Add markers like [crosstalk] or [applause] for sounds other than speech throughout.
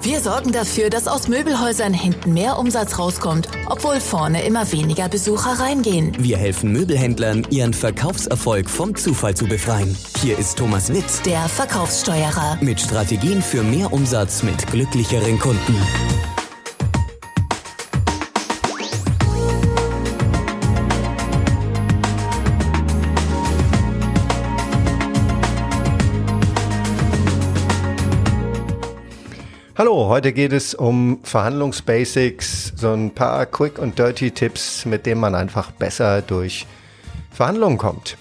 Wir sorgen dafür, dass aus Möbelhäusern hinten mehr Umsatz rauskommt, obwohl vorne immer weniger Besucher reingehen. Wir helfen Möbelhändlern, ihren Verkaufserfolg vom Zufall zu befreien. Hier ist Thomas Witt, Der Verkaufssteuerer. mit Strategien für mehr Umsatz mit glücklicheren Kunden. Hallo, heute geht es um Verhandlungsbasics, so ein paar Quick und Dirty Tipps, mit denen man einfach besser durch Verhandlungen kommt.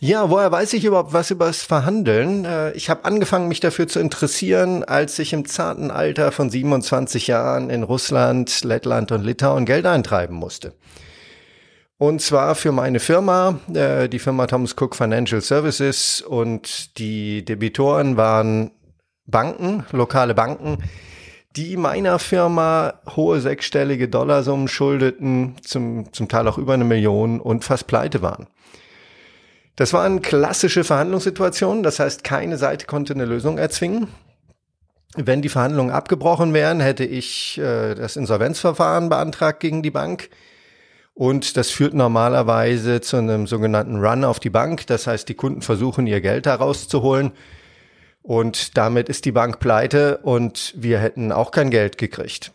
Ja, woher weiß ich überhaupt was über das Verhandeln? Äh, Ich habe angefangen, mich dafür zu interessieren, als ich im zarten Alter von 27 Jahren in Russland, Lettland und Litauen Geld eintreiben musste. Und zwar für meine Firma, äh, die Firma Thomas Cook Financial Services und die Debitoren waren Banken, lokale Banken, die meiner Firma hohe sechsstellige Dollarsummen schuldeten, zum, zum Teil auch über eine Million und fast pleite waren. Das waren klassische Verhandlungssituationen, das heißt, keine Seite konnte eine Lösung erzwingen. Wenn die Verhandlungen abgebrochen wären, hätte ich äh, das Insolvenzverfahren beantragt gegen die Bank. Und das führt normalerweise zu einem sogenannten Run auf die Bank. Das heißt, die Kunden versuchen, ihr Geld da rauszuholen. Und damit ist die Bank pleite und wir hätten auch kein Geld gekriegt.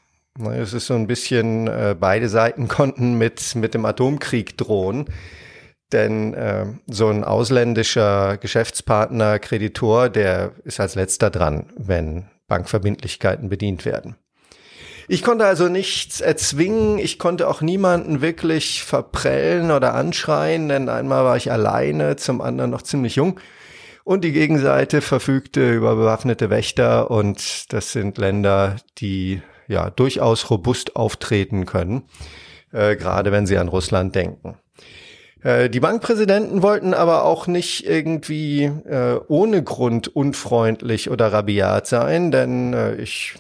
Es ist so ein bisschen, äh, beide Seiten [laughs] konnten mit, mit dem Atomkrieg drohen. Denn äh, so ein ausländischer Geschäftspartner, Kreditor, der ist als letzter dran, wenn Bankverbindlichkeiten bedient werden. Ich konnte also nichts erzwingen, ich konnte auch niemanden wirklich verprellen oder anschreien, denn einmal war ich alleine, zum anderen noch ziemlich jung. Und die Gegenseite verfügte über bewaffnete Wächter und das sind Länder, die ja durchaus robust auftreten können, äh, gerade wenn sie an Russland denken. Äh, Die Bankpräsidenten wollten aber auch nicht irgendwie äh, ohne Grund unfreundlich oder rabiat sein, denn äh, ich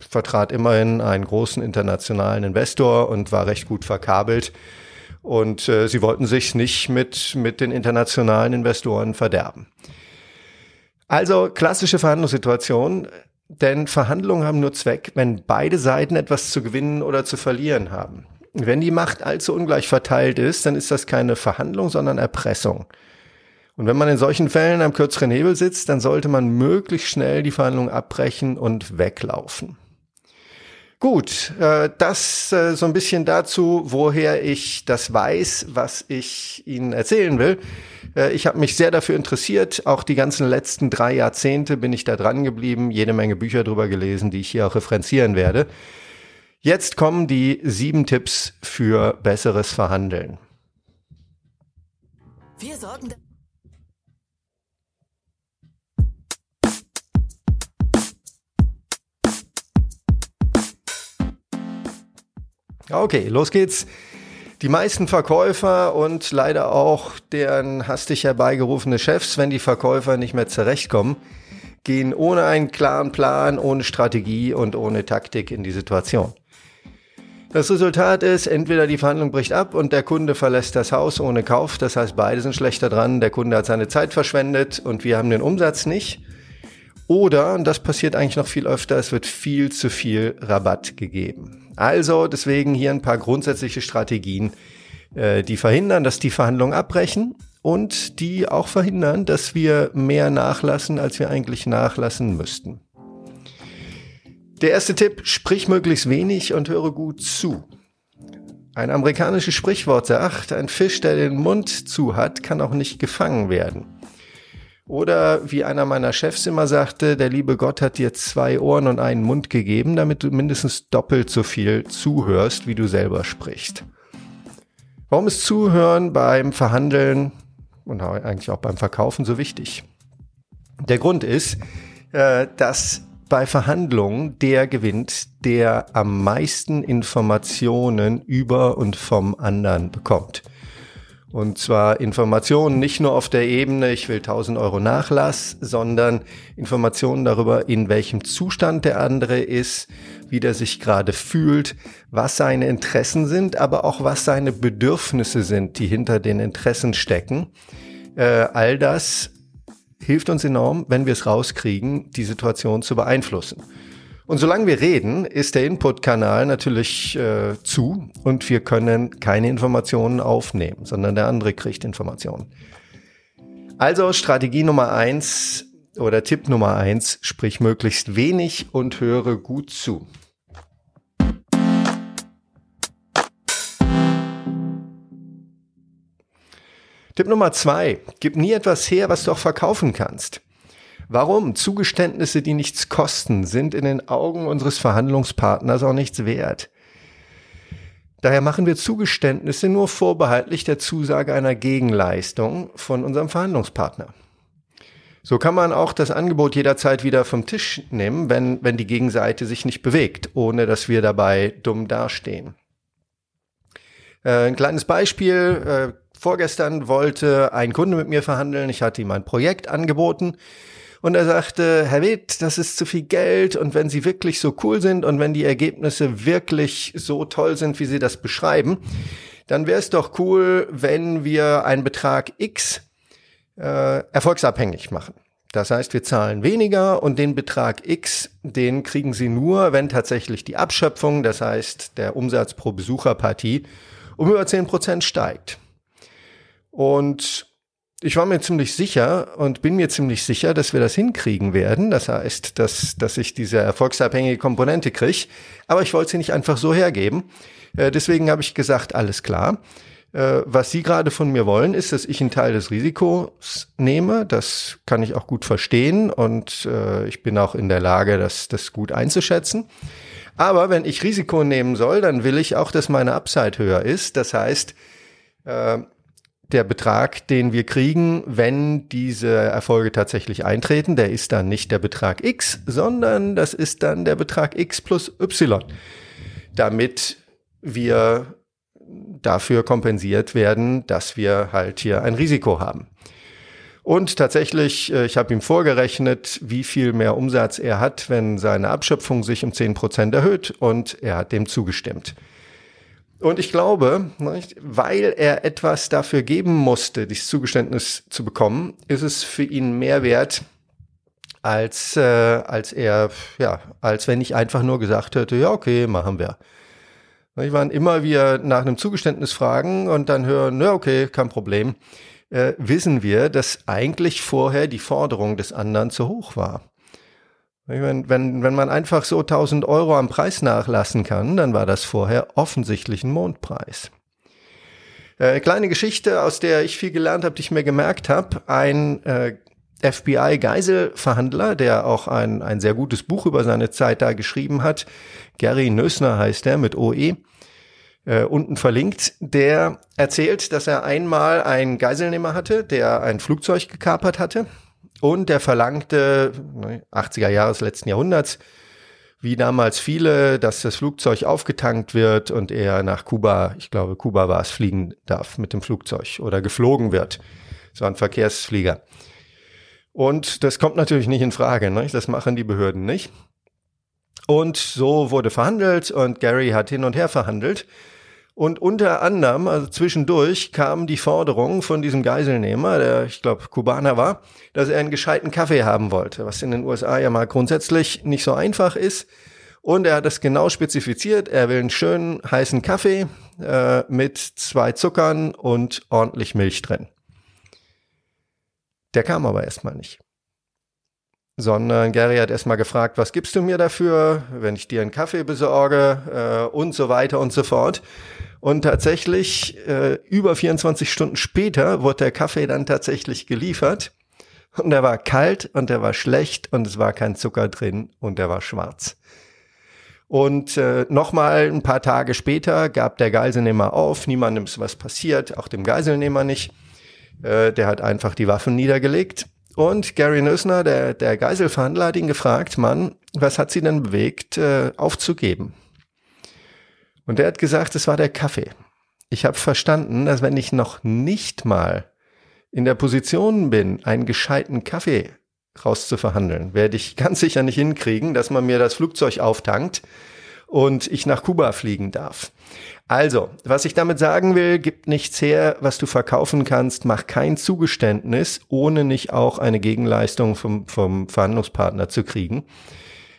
vertrat immerhin einen großen internationalen Investor und war recht gut verkabelt. Und äh, sie wollten sich nicht mit, mit den internationalen Investoren verderben. Also klassische Verhandlungssituation, denn Verhandlungen haben nur Zweck, wenn beide Seiten etwas zu gewinnen oder zu verlieren haben. Wenn die Macht allzu ungleich verteilt ist, dann ist das keine Verhandlung, sondern Erpressung. Und wenn man in solchen Fällen am kürzeren Hebel sitzt, dann sollte man möglichst schnell die Verhandlung abbrechen und weglaufen. Gut, äh, das äh, so ein bisschen dazu, woher ich das weiß, was ich Ihnen erzählen will. Äh, ich habe mich sehr dafür interessiert. Auch die ganzen letzten drei Jahrzehnte bin ich da dran geblieben, jede Menge Bücher drüber gelesen, die ich hier auch referenzieren werde. Jetzt kommen die sieben Tipps für besseres Verhandeln. Wir sorgen Okay, los geht's. Die meisten Verkäufer und leider auch deren hastig herbeigerufene Chefs, wenn die Verkäufer nicht mehr zurechtkommen, gehen ohne einen klaren Plan, ohne Strategie und ohne Taktik in die Situation. Das Resultat ist, entweder die Verhandlung bricht ab und der Kunde verlässt das Haus ohne Kauf, das heißt beide sind schlechter dran, der Kunde hat seine Zeit verschwendet und wir haben den Umsatz nicht. Oder, und das passiert eigentlich noch viel öfter, es wird viel zu viel Rabatt gegeben. Also deswegen hier ein paar grundsätzliche Strategien, äh, die verhindern, dass die Verhandlungen abbrechen und die auch verhindern, dass wir mehr nachlassen, als wir eigentlich nachlassen müssten. Der erste Tipp, sprich möglichst wenig und höre gut zu. Ein amerikanisches Sprichwort sagt, ein Fisch, der den Mund zu hat, kann auch nicht gefangen werden. Oder wie einer meiner Chefs immer sagte, der liebe Gott hat dir zwei Ohren und einen Mund gegeben, damit du mindestens doppelt so viel zuhörst, wie du selber sprichst. Warum ist Zuhören beim Verhandeln und eigentlich auch beim Verkaufen so wichtig? Der Grund ist, äh, dass bei Verhandlungen der gewinnt, der am meisten Informationen über und vom anderen bekommt. Und zwar Informationen nicht nur auf der Ebene, ich will 1000 Euro Nachlass, sondern Informationen darüber, in welchem Zustand der andere ist, wie der sich gerade fühlt, was seine Interessen sind, aber auch was seine Bedürfnisse sind, die hinter den Interessen stecken. Äh, all das hilft uns enorm, wenn wir es rauskriegen, die Situation zu beeinflussen. Und solange wir reden, ist der Input-Kanal natürlich äh, zu und wir können keine Informationen aufnehmen, sondern der andere kriegt Informationen. Also Strategie Nummer eins oder Tipp Nummer eins, sprich möglichst wenig und höre gut zu. Tipp Nummer zwei, gib nie etwas her, was du auch verkaufen kannst. Warum? Zugeständnisse, die nichts kosten, sind in den Augen unseres Verhandlungspartners auch nichts wert. Daher machen wir Zugeständnisse nur vorbehaltlich der Zusage einer Gegenleistung von unserem Verhandlungspartner. So kann man auch das Angebot jederzeit wieder vom Tisch nehmen, wenn, wenn die Gegenseite sich nicht bewegt, ohne dass wir dabei dumm dastehen. Äh, ein kleines Beispiel. Äh, vorgestern wollte ein Kunde mit mir verhandeln. Ich hatte ihm ein Projekt angeboten. Und er sagte, Herr Witt, das ist zu viel Geld und wenn Sie wirklich so cool sind und wenn die Ergebnisse wirklich so toll sind, wie Sie das beschreiben, dann wäre es doch cool, wenn wir einen Betrag X äh, erfolgsabhängig machen. Das heißt, wir zahlen weniger und den Betrag X, den kriegen Sie nur, wenn tatsächlich die Abschöpfung, das heißt der Umsatz pro Besucherpartie, um über zehn Prozent steigt. Und ich war mir ziemlich sicher und bin mir ziemlich sicher, dass wir das hinkriegen werden. Das heißt, dass, dass ich diese erfolgsabhängige Komponente kriege. Aber ich wollte sie nicht einfach so hergeben. Äh, deswegen habe ich gesagt, alles klar. Äh, was Sie gerade von mir wollen, ist, dass ich einen Teil des Risikos nehme. Das kann ich auch gut verstehen und äh, ich bin auch in der Lage, das, das gut einzuschätzen. Aber wenn ich Risiko nehmen soll, dann will ich auch, dass meine Upside höher ist. Das heißt, der Betrag, den wir kriegen, wenn diese Erfolge tatsächlich eintreten, der ist dann nicht der Betrag X, sondern das ist dann der Betrag X plus Y, damit wir dafür kompensiert werden, dass wir halt hier ein Risiko haben. Und tatsächlich, äh, ich habe ihm vorgerechnet, wie viel mehr Umsatz er hat, wenn seine Abschöpfung sich um zehn Prozent erhöht und er hat dem zugestimmt. Und ich glaube, weil er etwas dafür geben musste, dieses Zugeständnis zu bekommen, ist es für ihn mehr wert, als, äh, als er, ja, als wenn ich einfach nur gesagt hätte, ja, okay, machen wir. Ich waren immer wir nach einem Zugeständnis fragen und dann hören, ja, okay, kein Problem, äh, wissen wir, dass eigentlich vorher die Forderung des anderen zu hoch war. Wenn, wenn, wenn man einfach so 1000 Euro am Preis nachlassen kann, dann war das vorher offensichtlich ein Mondpreis. Äh, kleine Geschichte, aus der ich viel gelernt habe, die ich mir gemerkt habe. Ein äh, FBI-Geiselverhandler, der auch ein, ein sehr gutes Buch über seine Zeit da geschrieben hat. Gary Nösner heißt er mit OE. Äh, unten verlinkt, der erzählt, dass er einmal einen Geiselnehmer hatte, der ein Flugzeug gekapert hatte und der verlangte, 80er Jahre des letzten Jahrhunderts, wie damals viele, dass das Flugzeug aufgetankt wird und er nach Kuba, ich glaube Kuba war es, fliegen darf mit dem Flugzeug oder geflogen wird. So ein Verkehrsflieger. Und das kommt natürlich nicht in Frage, ne? das machen die Behörden nicht. Und so wurde verhandelt und Gary hat hin und her verhandelt. Und unter anderem, also zwischendurch, kam die Forderung von diesem Geiselnehmer, der ich glaube Kubaner war, dass er einen gescheiten Kaffee haben wollte, was in den USA ja mal grundsätzlich nicht so einfach ist. Und er hat das genau spezifiziert. Er will einen schönen heißen Kaffee äh, mit zwei Zuckern und ordentlich Milch drin. Der kam aber erstmal nicht. Sondern Gary hat erstmal gefragt, was gibst du mir dafür, wenn ich dir einen Kaffee besorge äh, und so weiter und so fort. Und tatsächlich, äh, über 24 Stunden später wurde der Kaffee dann tatsächlich geliefert. Und er war kalt und er war schlecht und es war kein Zucker drin und er war schwarz. Und äh, nochmal ein paar Tage später gab der Geiselnehmer auf, niemandem ist was passiert, auch dem Geiselnehmer nicht. Äh, der hat einfach die Waffen niedergelegt. Und Gary Nösner, der, der Geiselverhandler, hat ihn gefragt, Mann, was hat Sie denn bewegt, äh, aufzugeben? Und er hat gesagt, es war der Kaffee. Ich habe verstanden, dass wenn ich noch nicht mal in der Position bin, einen gescheiten Kaffee rauszuverhandeln, werde ich ganz sicher nicht hinkriegen, dass man mir das Flugzeug auftankt und ich nach Kuba fliegen darf. Also, was ich damit sagen will, gibt nichts her, was du verkaufen kannst, mach kein Zugeständnis, ohne nicht auch eine Gegenleistung vom, vom Verhandlungspartner zu kriegen.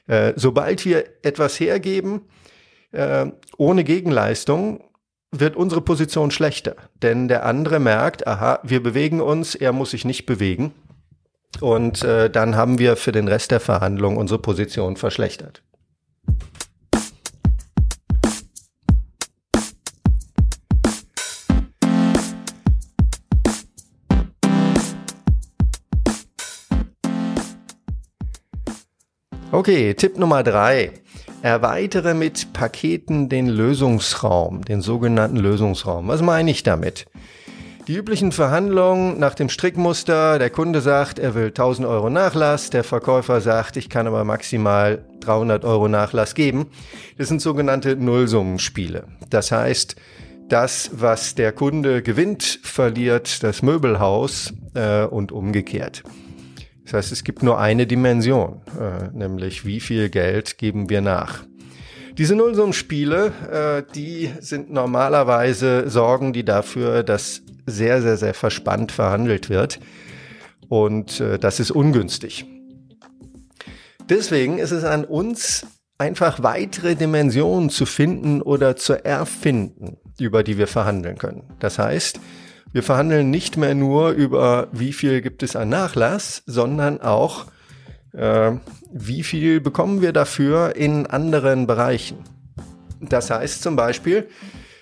Äh, sobald wir etwas hergeben, äh, ohne Gegenleistung, wird unsere Position schlechter. Denn der andere merkt, aha, wir bewegen uns, er muss sich nicht bewegen. Und äh, dann haben wir für den Rest der Verhandlung unsere Position verschlechtert. Okay, Tipp Nummer drei. Erweitere mit Paketen den Lösungsraum, den sogenannten Lösungsraum. Was meine ich damit? Die üblichen Verhandlungen nach dem Strickmuster, der Kunde sagt, er will 1000 Euro Nachlass, der Verkäufer sagt, ich kann aber maximal 300 Euro Nachlass geben. Das sind sogenannte Nullsummenspiele. Das heißt, das, was der Kunde gewinnt, verliert das Möbelhaus äh, und umgekehrt. Das heißt, es gibt nur eine Dimension, äh, nämlich wie viel Geld geben wir nach. Diese Nullsummenspiele, äh, die sind normalerweise sorgen die dafür, dass sehr, sehr, sehr verspannt verhandelt wird. Und äh, das ist ungünstig. Deswegen ist es an uns, einfach weitere Dimensionen zu finden oder zu erfinden, über die wir verhandeln können. Das heißt, wir verhandeln nicht mehr nur über, wie viel gibt es an Nachlass, sondern auch, äh, wie viel bekommen wir dafür in anderen Bereichen. Das heißt zum Beispiel,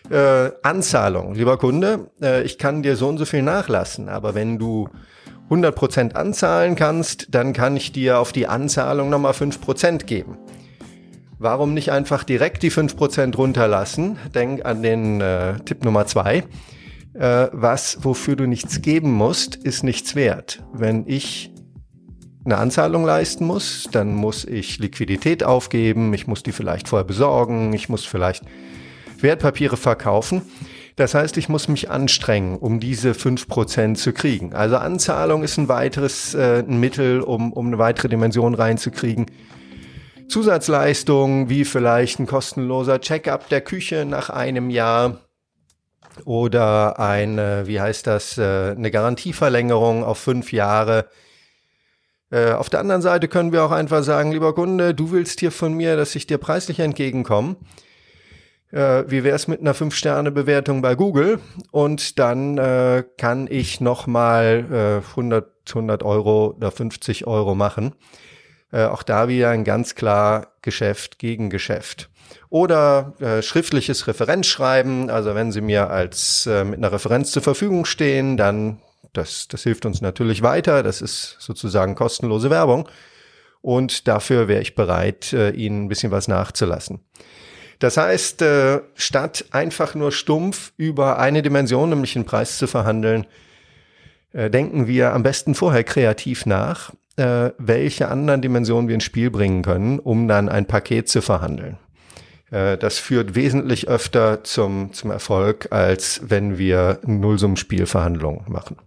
äh, Anzahlung. Lieber Kunde, äh, ich kann dir so und so viel nachlassen, aber wenn du 100% anzahlen kannst, dann kann ich dir auf die Anzahlung nochmal 5% geben. Warum nicht einfach direkt die 5% runterlassen? Denk an den äh, Tipp Nummer zwei äh, was, wofür du nichts geben musst, ist nichts wert. Wenn ich eine Anzahlung leisten muss, dann muss ich Liquidität aufgeben, ich muss die vielleicht vorher besorgen, ich muss vielleicht Wertpapiere verkaufen. Das heißt, ich muss mich anstrengen, um diese fünf Prozent zu kriegen. Also Anzahlung ist ein weiteres äh, ein Mittel, um, um eine weitere Dimension reinzukriegen. Zusatzleistungen wie vielleicht ein kostenloser Check-up der Küche nach einem Jahr oder eine, wie heißt das, äh, eine Garantieverlängerung auf fünf Jahre. Äh, auf der anderen Seite können wir auch einfach sagen, lieber Kunde, du willst hier von mir, dass ich dir preislich entgegenkomme. Äh, wie wäre es mit einer fünf sterne bewertung bei Google? Und dann kann ich nochmal äh, 100, 100 Euro oder 50 Euro machen. Auch da wieder ein ganz klar Geschäft gegen Geschäft. Oder äh, schriftliches Referenzschreiben, also wenn Sie mir als äh, mit einer Referenz zur Verfügung stehen, dann das, das hilft uns natürlich weiter. Das ist sozusagen kostenlose Werbung. Und dafür wäre ich bereit, äh, Ihnen ein bisschen was nachzulassen. Das heißt, äh, statt einfach nur stumpf über eine Dimension, nämlich den Preis zu verhandeln, äh, denken wir am besten vorher kreativ nach, äh, welche anderen Dimensionen wir ins Spiel bringen können, um dann ein Paket zu verhandeln. Äh, das führt wesentlich öfter zum, zum Erfolg, als wenn wir Nullsummenspielverhandlungen machen.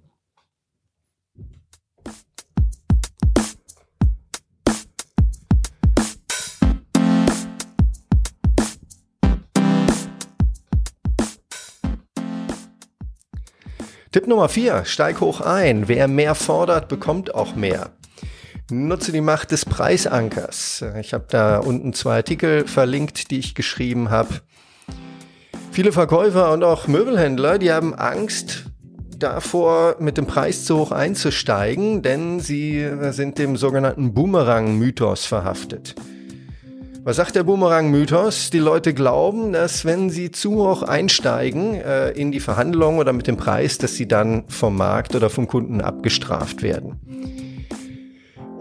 Tipp Nummer vier: steig hoch ein. Wer mehr fordert, bekommt auch mehr. Nutze die Macht des Preisankers. Ich habe da unten zwei Artikel verlinkt, die ich geschrieben habe. Viele Verkäufer und auch Möbelhändler, die haben Angst davor, mit dem Preis zu hoch einzusteigen, denn sie sind dem sogenannten Boomerang-Mythos verhaftet. Was sagt der Boomerang-Mythos? Die Leute glauben, dass wenn sie zu hoch einsteigen äh, in die Verhandlungen oder mit dem Preis, dass sie dann vom Markt oder vom Kunden abgestraft werden.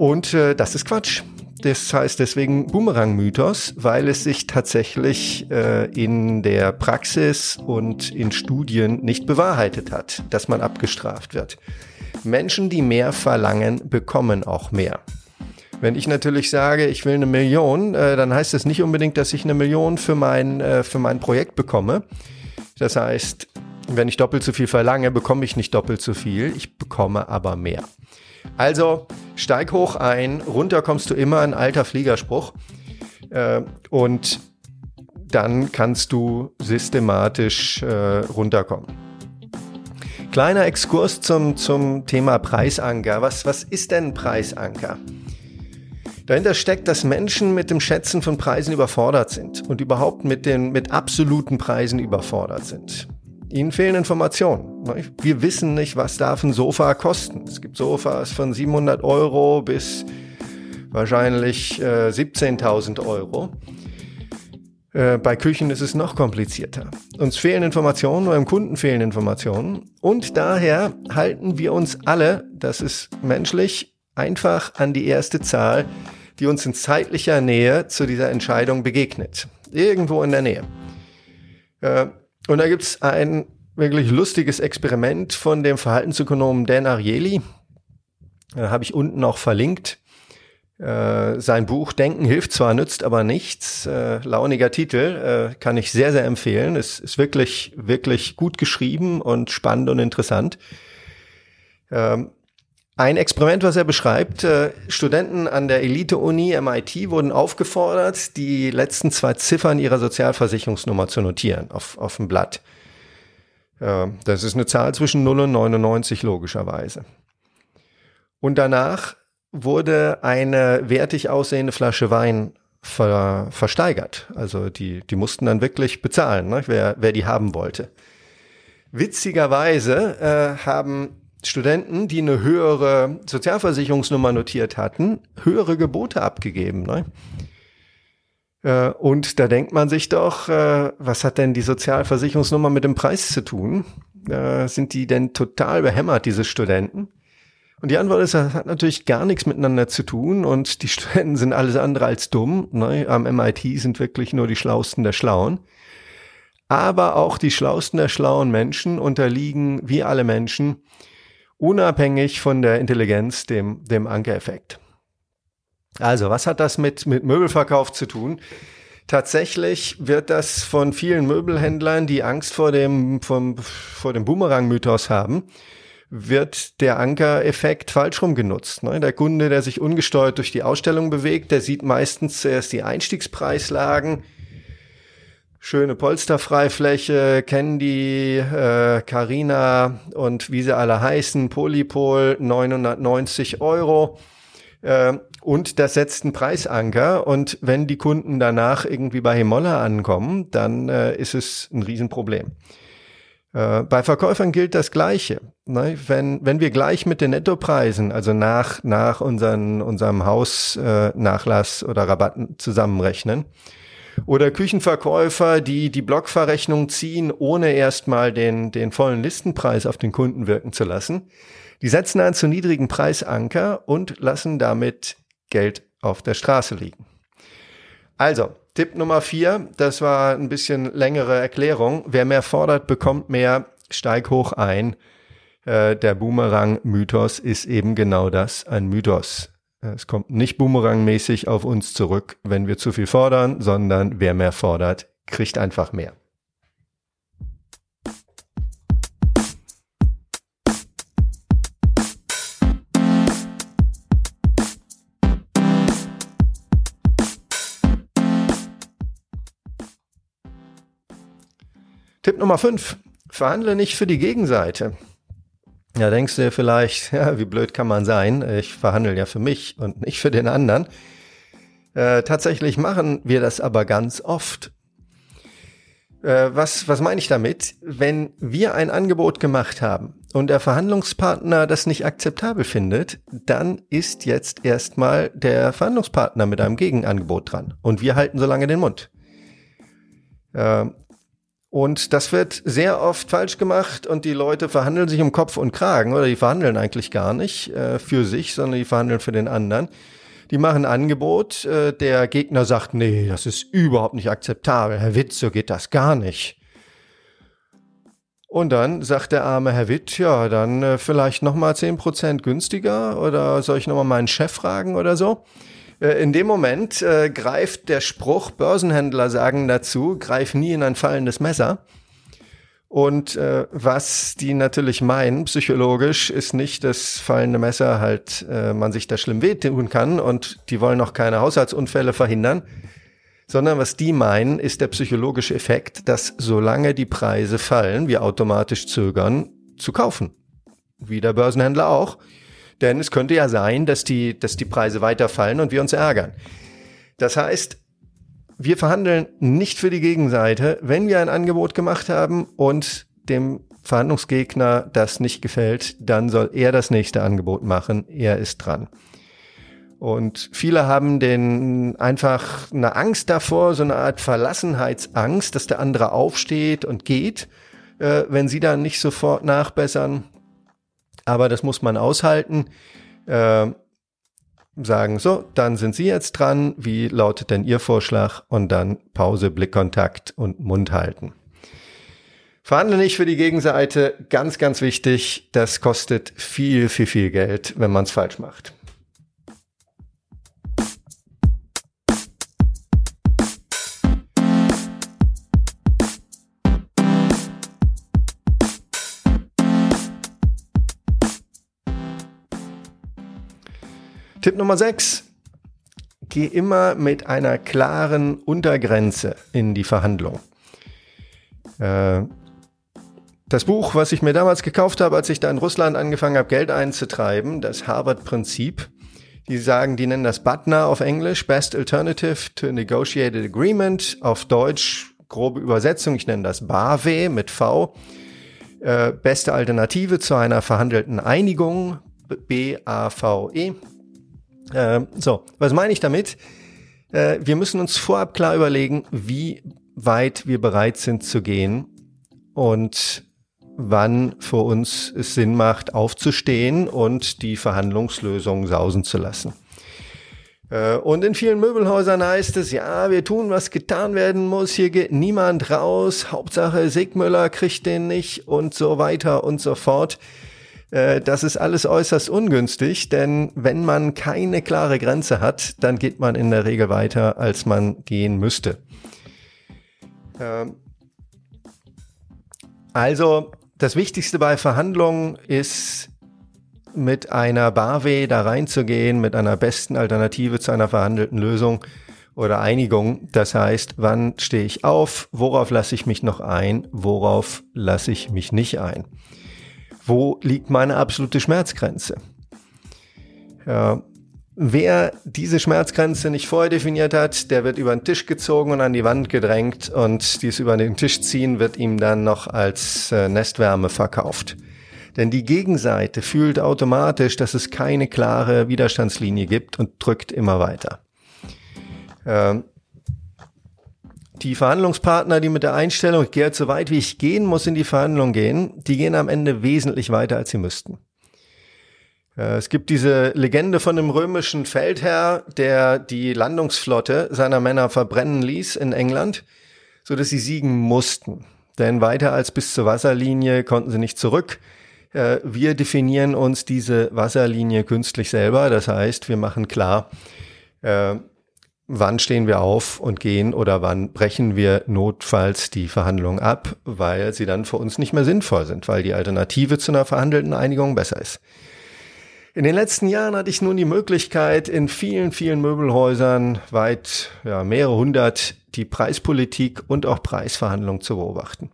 Und äh, das ist Quatsch. Das heißt deswegen Boomerang-Mythos, weil es sich tatsächlich äh, in der Praxis und in Studien nicht bewahrheitet hat, dass man abgestraft wird. Menschen, die mehr verlangen, bekommen auch mehr. Wenn ich natürlich sage, ich will eine Million, äh, dann heißt das nicht unbedingt, dass ich eine Million für mein, äh, für mein Projekt bekomme. Das heißt, wenn ich doppelt so viel verlange, bekomme ich nicht doppelt so viel, ich bekomme aber mehr. Also steig hoch ein, runter kommst du immer, ein alter Fliegerspruch. Äh, und dann kannst du systematisch äh, runterkommen. Kleiner Exkurs zum, zum Thema Preisanker. Was, was ist denn Preisanker? Dahinter steckt, dass Menschen mit dem Schätzen von Preisen überfordert sind und überhaupt mit den mit absoluten Preisen überfordert sind. Ihnen fehlen Informationen. Wir wissen nicht, was darf ein Sofa kosten. Es gibt Sofas von 700 Euro bis wahrscheinlich äh, 17.000 Euro. Äh, bei Küchen ist es noch komplizierter. Uns fehlen Informationen, beim Kunden fehlen Informationen. Und daher halten wir uns alle, das ist menschlich, einfach an die erste Zahl, die uns in zeitlicher Nähe zu dieser Entscheidung begegnet. Irgendwo in der Nähe. Äh, und da gibt's ein wirklich lustiges Experiment von dem Verhaltensökonomen Dan Ariely. Da habe ich unten auch verlinkt. Äh, sein Buch Denken hilft zwar, nützt aber nichts. Äh, launiger Titel, äh, kann ich sehr, sehr empfehlen. Es ist wirklich, wirklich gut geschrieben und spannend und interessant. Ähm, ein Experiment, was er beschreibt, äh, Studenten an der Elite-Uni MIT wurden aufgefordert, die letzten zwei Ziffern ihrer Sozialversicherungsnummer zu notieren auf, auf dem Blatt. Äh, das ist eine Zahl zwischen 0 und 99 logischerweise. Und danach wurde eine wertig aussehende Flasche Wein ver, versteigert. Also die, die mussten dann wirklich bezahlen, ne, wer, wer die haben wollte. Witzigerweise äh, haben Studenten, die eine höhere Sozialversicherungsnummer notiert hatten, höhere Gebote abgegeben. Ne? Äh, und da denkt man sich doch, äh, was hat denn die Sozialversicherungsnummer mit dem Preis zu tun? Äh, sind die denn total behämmert, diese Studenten? Und die Antwort ist, das hat natürlich gar nichts miteinander zu tun und die [laughs] Studenten sind alles andere als dumm. Ne? Am MIT sind wirklich nur die Schlausten der Schlauen. Aber auch die Schlausten der schlauen Menschen unterliegen, wie alle Menschen, unabhängig von der Intelligenz, dem, dem Ankereffekt. Also, was hat das mit, mit Möbelverkauf zu tun? Tatsächlich wird das von vielen Möbelhändlern, die Angst vor dem, vom, vor dem Boomerang-Mythos haben, wird der Ankereffekt falsch rum genutzt. Ne? Der Kunde, der sich ungesteuert durch die Ausstellung bewegt, der sieht meistens zuerst die Einstiegspreislagen, schöne Polsterfreifläche, Candy, äh, Carina und wie sie alle heißen, Polypol, 990 Euro. Äh, und das setzt einen Preisanker. Und wenn die Kunden danach irgendwie bei Himolla ankommen, dann äh, ist es ein Riesenproblem. Äh, bei Verkäufern gilt das Gleiche. Ne? Wenn, wenn wir gleich mit den Nettopreisen, also nach, nach unseren, unserem Hausnachlass äh, oder Rabatten zusammenrechnen, oder Küchenverkäufer, die die Blockverrechnung ziehen, ohne erstmal den, den vollen Listenpreis auf den Kunden wirken zu lassen, die setzen einen zu niedrigen Preisanker und lassen damit Geld auf der Straße liegen. Also, Tipp Nummer vier, das war ein bisschen längere Erklärung. Wer mehr fordert, bekommt mehr. Steig hoch ein. Äh, der Boomerang-Mythos ist eben genau das, ein Mythos. Es kommt nicht boomerangmäßig auf uns zurück, wenn wir zu viel fordern, sondern wer mehr fordert, kriegt einfach mehr. Tipp Nummer 5. Verhandle nicht für die Gegenseite. Ja, denkst du vielleicht, [laughs] ja, wie blöd kann man sein? Ich verhandle ja für mich und nicht für den anderen. Äh, tatsächlich machen wir das aber ganz oft. Äh, was, was meine ich damit? Wenn wir ein Angebot gemacht haben und der Verhandlungspartner das nicht akzeptabel findet, dann ist jetzt erstmal der Verhandlungspartner mit einem Gegenangebot dran und wir halten so lange den Mund. Äh, und das wird sehr oft falsch gemacht und die Leute verhandeln sich um Kopf und Kragen oder die verhandeln eigentlich gar nicht äh, für sich, sondern die verhandeln für den anderen. Die machen ein Angebot, äh, der Gegner sagt, nee, das ist überhaupt nicht akzeptabel. Herr Witt, so geht das gar nicht. Und dann sagt der arme Herr Witt, ja, dann äh, vielleicht nochmal zehn Prozent günstiger oder soll ich nochmal meinen Chef fragen oder so? Äh, in dem Moment äh, greift der Spruch, Börsenhändler sagen dazu, greif nie in ein fallendes Messer. Und äh, was die natürlich meinen, psychologisch, ist nicht das fallende Messer halt, äh, man sich da schlimm wehtun kann und die wollen auch keine Haushaltsunfälle verhindern, sondern was die meinen, ist der psychologische Effekt, dass solange die Preise fallen, wir automatisch zögern zu kaufen. Wie der Börsenhändler auch Denn es könnte ja sein, dass die, dass die Preise weiterfallen und wir uns ärgern. Das heißt, wir verhandeln nicht für die Gegenseite, wenn wir ein Angebot gemacht haben und dem Verhandlungsgegner das nicht gefällt, dann soll er das nächste Angebot machen. Er ist dran. Und viele haben den einfach eine Angst davor, so eine Art Verlassenheitsangst, dass der andere aufsteht und geht, äh, wenn sie dann nicht sofort nachbessern. Aber das muss man aushalten. Äh, sagen, so, dann sind Sie jetzt dran. Wie lautet denn Ihr Vorschlag? Und dann Pause, Blickkontakt und Mund halten. Verhandle nicht für die Gegenseite. Ganz, ganz wichtig. Das kostet viel, viel, viel Geld, wenn man es falsch macht. Tipp Nummer 6. Geh immer mit einer klaren Untergrenze in die Verhandlung. Äh, das Buch, was ich mir damals gekauft habe, als ich da in Russland angefangen habe, Geld einzutreiben, das Harvard-Prinzip, die sagen, die nennen das BATNA auf Englisch, Best Alternative to Negotiated Agreement, auf Deutsch grobe Übersetzung, ich nenne das BAVE mit V, äh, beste Alternative zu einer verhandelten Einigung, B-A-V-E. Äh, so, was meine ich damit? Äh, wir müssen uns vorab klar überlegen, wie weit wir bereit sind zu gehen und wann für uns es Sinn macht, aufzustehen und die Verhandlungslösung sausen zu lassen. Äh, und in vielen Möbelhäusern heißt es, ja, wir tun, was getan werden muss, hier geht niemand raus, Hauptsache Sigmüller kriegt den nicht und so weiter und so fort. Äh, das ist alles äußerst ungünstig, denn wenn man keine klare Grenze hat, dann geht man in der Regel weiter, als man gehen müsste. Ähm, also das Wichtigste bei Verhandlungen ist, mit einer Barwe da reinzugehen, mit einer besten Alternative zu einer verhandelten Lösung oder Einigung. Das heißt, wann stehe ich auf, worauf lasse ich mich noch ein, worauf lasse ich mich nicht ein wo liegt meine absolute Schmerzgrenze? Ja, wer diese Schmerzgrenze nicht vorher definiert hat, der wird über den Tisch gezogen und an die Wand gedrängt und dies über den Tisch ziehen wird ihm dann noch als äh, Nestwärme verkauft. Denn die Gegenseite fühlt automatisch, dass es keine klare Widerstandslinie gibt und drückt immer weiter. Ähm, die Verhandlungspartner, die mit der Einstellung, ich gehe halt so weit, wie ich gehen muss, in die Verhandlung gehen, die gehen am Ende wesentlich weiter, als sie müssten. Äh, es gibt diese Legende von einem römischen Feldherr, der die Landungsflotte seiner Männer verbrennen ließ in England, so dass sie siegen mussten. Denn weiter als bis zur Wasserlinie konnten sie nicht zurück. Äh, wir definieren uns diese Wasserlinie künstlich selber. Das heißt, wir machen klar, äh, wann stehen wir auf und gehen oder wann brechen wir notfalls die Verhandlungen ab, weil sie dann für uns nicht mehr sinnvoll sind, weil die Alternative zu einer verhandelten Einigung besser ist. In den letzten Jahren hatte ich nun die Möglichkeit, in vielen, vielen Möbelhäusern weit, ja, mehrere hundert, die Preispolitik und auch Preisverhandlungen zu beobachten.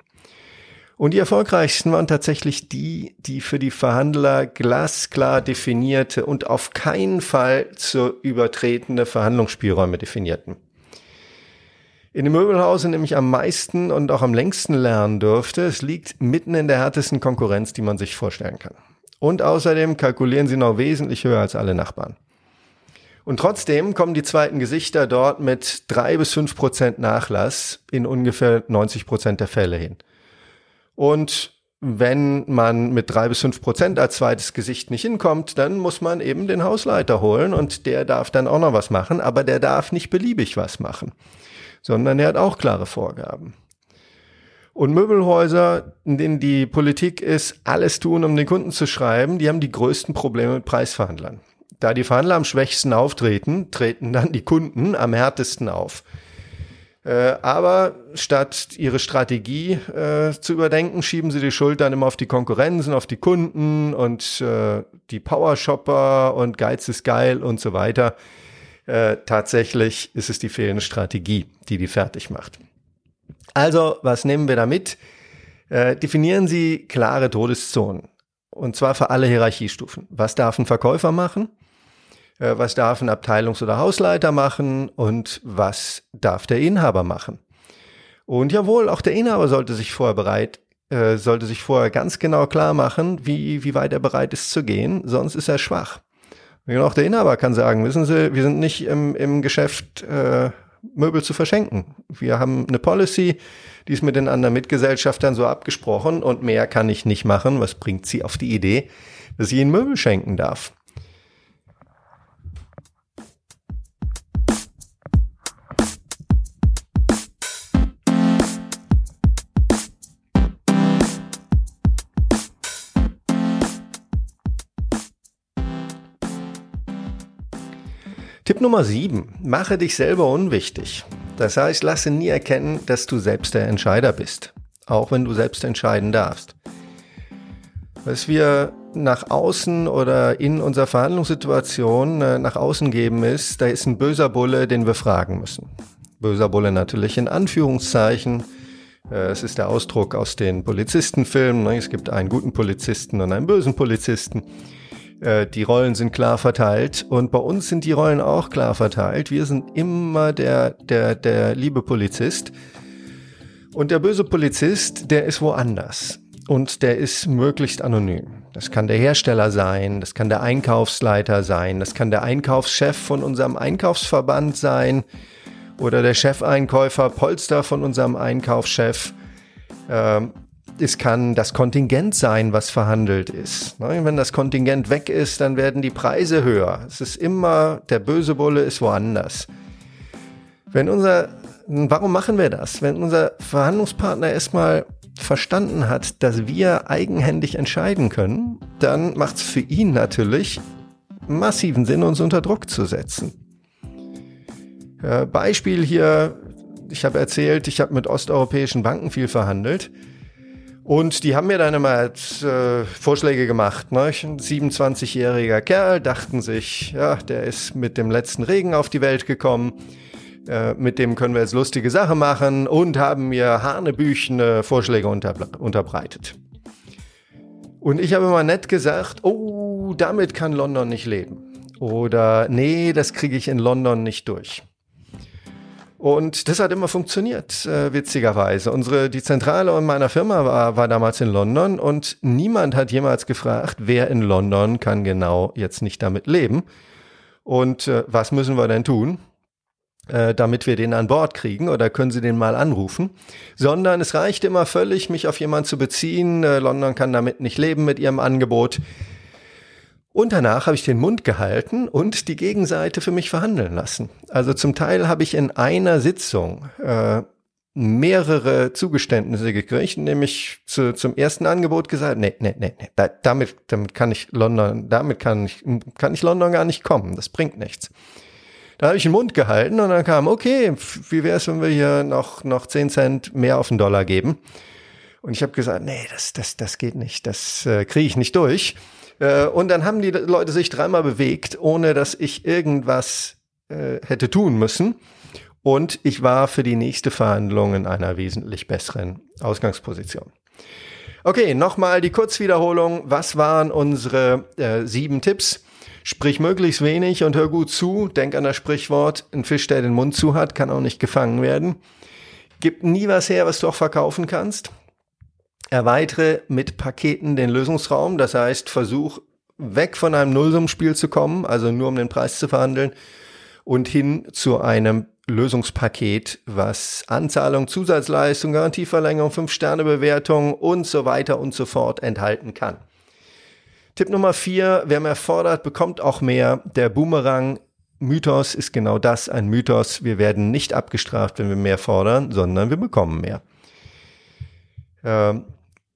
Und die erfolgreichsten waren tatsächlich die, die für die Verhandler glasklar definierte und auf keinen Fall zu übertretende Verhandlungsspielräume definierten. In dem Möbelhaus, in dem ich am meisten und auch am längsten lernen durfte, es liegt mitten in der härtesten Konkurrenz, die man sich vorstellen kann. Und außerdem kalkulieren sie noch wesentlich höher als alle Nachbarn. Und trotzdem kommen die zweiten Gesichter dort mit drei bis fünf Prozent Nachlass in ungefähr 90 Prozent der Fälle hin. Und wenn man mit drei bis fünf Prozent als zweites Gesicht nicht hinkommt, dann muss man eben den Hausleiter holen und der darf dann auch noch was machen, aber der darf nicht beliebig was machen, sondern er hat auch klare Vorgaben. Und Möbelhäuser, in denen die Politik ist, alles tun, um den Kunden zu schreiben, die haben die größten Probleme mit Preisverhandlern. Da die Verhandler am schwächsten auftreten, treten dann die Kunden am härtesten auf. Äh, aber statt ihre Strategie äh, zu überdenken, schieben sie die Schuld dann immer auf die Konkurrenzen, auf die Kunden und äh, die Powershopper und Geiz ist geil und so weiter. Äh, tatsächlich ist es die fehlende Strategie, die die fertig macht. Also, was nehmen wir da mit? Äh, definieren Sie klare Todeszonen Und zwar für alle Hierarchiestufen. Was darf ein Verkäufer machen? Äh, was darf ein Abteilungs- oder Hausleiter machen? Und was darf der Inhaber machen? Und jawohl, auch der Inhaber sollte sich vorher bereit, äh, sollte sich vorher ganz genau klar machen, wie, wie weit er bereit ist zu gehen, sonst ist er schwach. Und auch der Inhaber kann sagen, wissen Sie, wir sind nicht im, im Geschäft, äh, Möbel zu verschenken. Wir haben eine Policy, die ist mit den anderen Mitgesellschaftern so abgesprochen und mehr kann ich nicht machen. Was bringt sie auf die Idee, dass ich ihnen Möbel schenken darf? Tipp Nummer 7. Mache dich selber unwichtig. Das heißt, lasse nie erkennen, dass du selbst der Entscheider bist. Auch wenn du selbst entscheiden darfst. Was wir nach außen oder in unserer Verhandlungssituation äh, nach außen geben ist, da ist ein böser Bulle, den wir fragen müssen. Böser Bulle natürlich in Anführungszeichen. Äh, es ist der Ausdruck aus den Polizistenfilmen. Ne? Es gibt einen guten Polizisten und einen bösen Polizisten. Äh, die Rollen sind klar verteilt und bei uns sind die Rollen auch klar verteilt. Wir sind immer der, der, der liebe Polizist. Und der böse Polizist, der ist woanders. Und der ist möglichst anonym. Das kann der Hersteller sein, das kann der Einkaufsleiter sein, das kann der Einkaufschef von unserem Einkaufsverband sein oder der Chefeinkäufer Polster von unserem Einkaufschef. Ähm, es kann das Kontingent sein, was verhandelt ist. Ne, wenn das Kontingent weg ist, dann werden die Preise höher. Es ist immer, der böse Bulle ist woanders. Wenn unser, warum machen wir das? Wenn unser Verhandlungspartner erstmal verstanden hat, dass wir eigenhändig entscheiden können, dann macht es für ihn natürlich massiven Sinn, uns unter Druck zu setzen. Beispiel hier, ich habe erzählt, ich habe mit osteuropäischen Banken viel verhandelt. Und die haben mir dann immer äh, Vorschläge gemacht. Ne? Ein 27-jähriger Kerl, dachten sich, ja, der ist mit dem letzten Regen auf die Welt gekommen. Äh, mit dem können wir jetzt lustige Sachen machen und haben mir hanebüchene Vorschläge unter, unterbreitet. Und ich habe immer nett gesagt, oh, damit kann London nicht leben. Oder nee, das kriege ich in London nicht durch. Und das hat immer funktioniert, äh, witzigerweise. Unsere, die Zentrale meiner Firma war, war damals in London und niemand hat jemals gefragt, wer in London kann genau jetzt nicht damit leben. Und äh, was müssen wir denn tun? Äh, damit wir den an Bord kriegen oder können Sie den mal anrufen, sondern es reicht immer völlig, mich auf jemanden zu beziehen. Äh, London kann damit nicht leben mit Ihrem Angebot. Und danach habe ich den Mund gehalten und die Gegenseite für mich verhandeln lassen. Also zum Teil habe ich in einer Sitzung äh, mehrere Zugeständnisse gekriegt, nämlich zu, zum ersten Angebot gesagt, nee, nee, nee, nee, da, damit, damit kann ich London, damit kann ich, kann ich London gar nicht kommen, das bringt nichts. Da habe ich den Mund gehalten und dann kam, okay, wie wäre es, wenn wir hier noch, noch 10 Cent mehr auf den Dollar geben? Und ich habe gesagt, nee, das, das, das geht nicht, das äh, kriege ich nicht durch. Äh, und dann haben die Leute sich dreimal bewegt, ohne dass ich irgendwas äh, hätte tun müssen. Und ich war für die nächste Verhandlung in einer wesentlich besseren Ausgangsposition. Okay, nochmal die Kurzwiederholung. Was waren unsere äh, sieben Tipps? Sprich möglichst wenig und hör gut zu. Denk an das Sprichwort, ein Fisch, der den Mund zu hat, kann auch nicht gefangen werden. Gib nie was her, was du auch verkaufen kannst. Erweitere mit Paketen den Lösungsraum, das heißt, versuch weg von einem Nullsummspiel zu kommen, also nur um den Preis zu verhandeln, und hin zu einem Lösungspaket, was Anzahlung, Zusatzleistung, Garantieverlängerung, 5-Sterne-Bewertung und so weiter und so fort enthalten kann. Tipp Nummer vier, wer mehr fordert, bekommt auch mehr. Der Boomerang Mythos ist genau das, ein Mythos. Wir werden nicht abgestraft, wenn wir mehr fordern, sondern wir bekommen mehr. Ähm,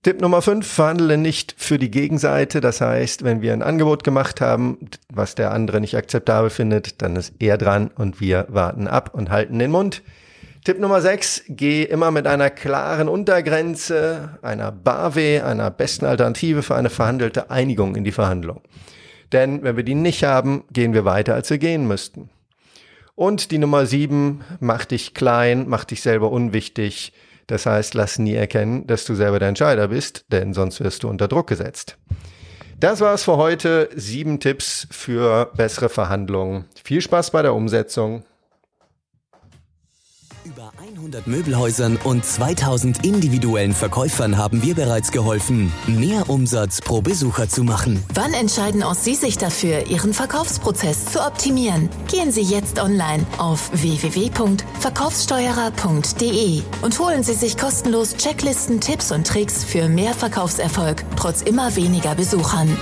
Tipp Nummer 5, verhandle nicht für die Gegenseite. Das heißt, wenn wir ein Angebot gemacht haben, was der andere nicht akzeptabel findet, dann ist er dran und wir warten ab und halten den Mund. Tipp Nummer 6, geh immer mit einer klaren Untergrenze, einer BAWE, einer besten Alternative für eine verhandelte Einigung in die Verhandlung. Denn wenn wir die nicht haben, gehen wir weiter, als wir gehen müssten. Und die Nummer 7, mach dich klein, mach dich selber unwichtig das heißt, lass nie erkennen, dass du selber der Entscheider bist, denn sonst wirst du unter Druck gesetzt. Das war's für heute. Sieben Tipps für bessere Verhandlungen. Viel Spaß bei der Umsetzung. Über 100 Möbelhäusern und 2000 individuellen Verkäufern haben wir bereits geholfen, mehr Umsatz pro Besucher zu machen. Wann entscheiden auch Sie sich dafür, Ihren Verkaufsprozess zu optimieren? Gehen Sie jetzt online auf www.verkaufssteuerer.de und holen Sie sich kostenlos Checklisten, Tipps und Tricks für mehr Verkaufserfolg trotz immer weniger Besuchern.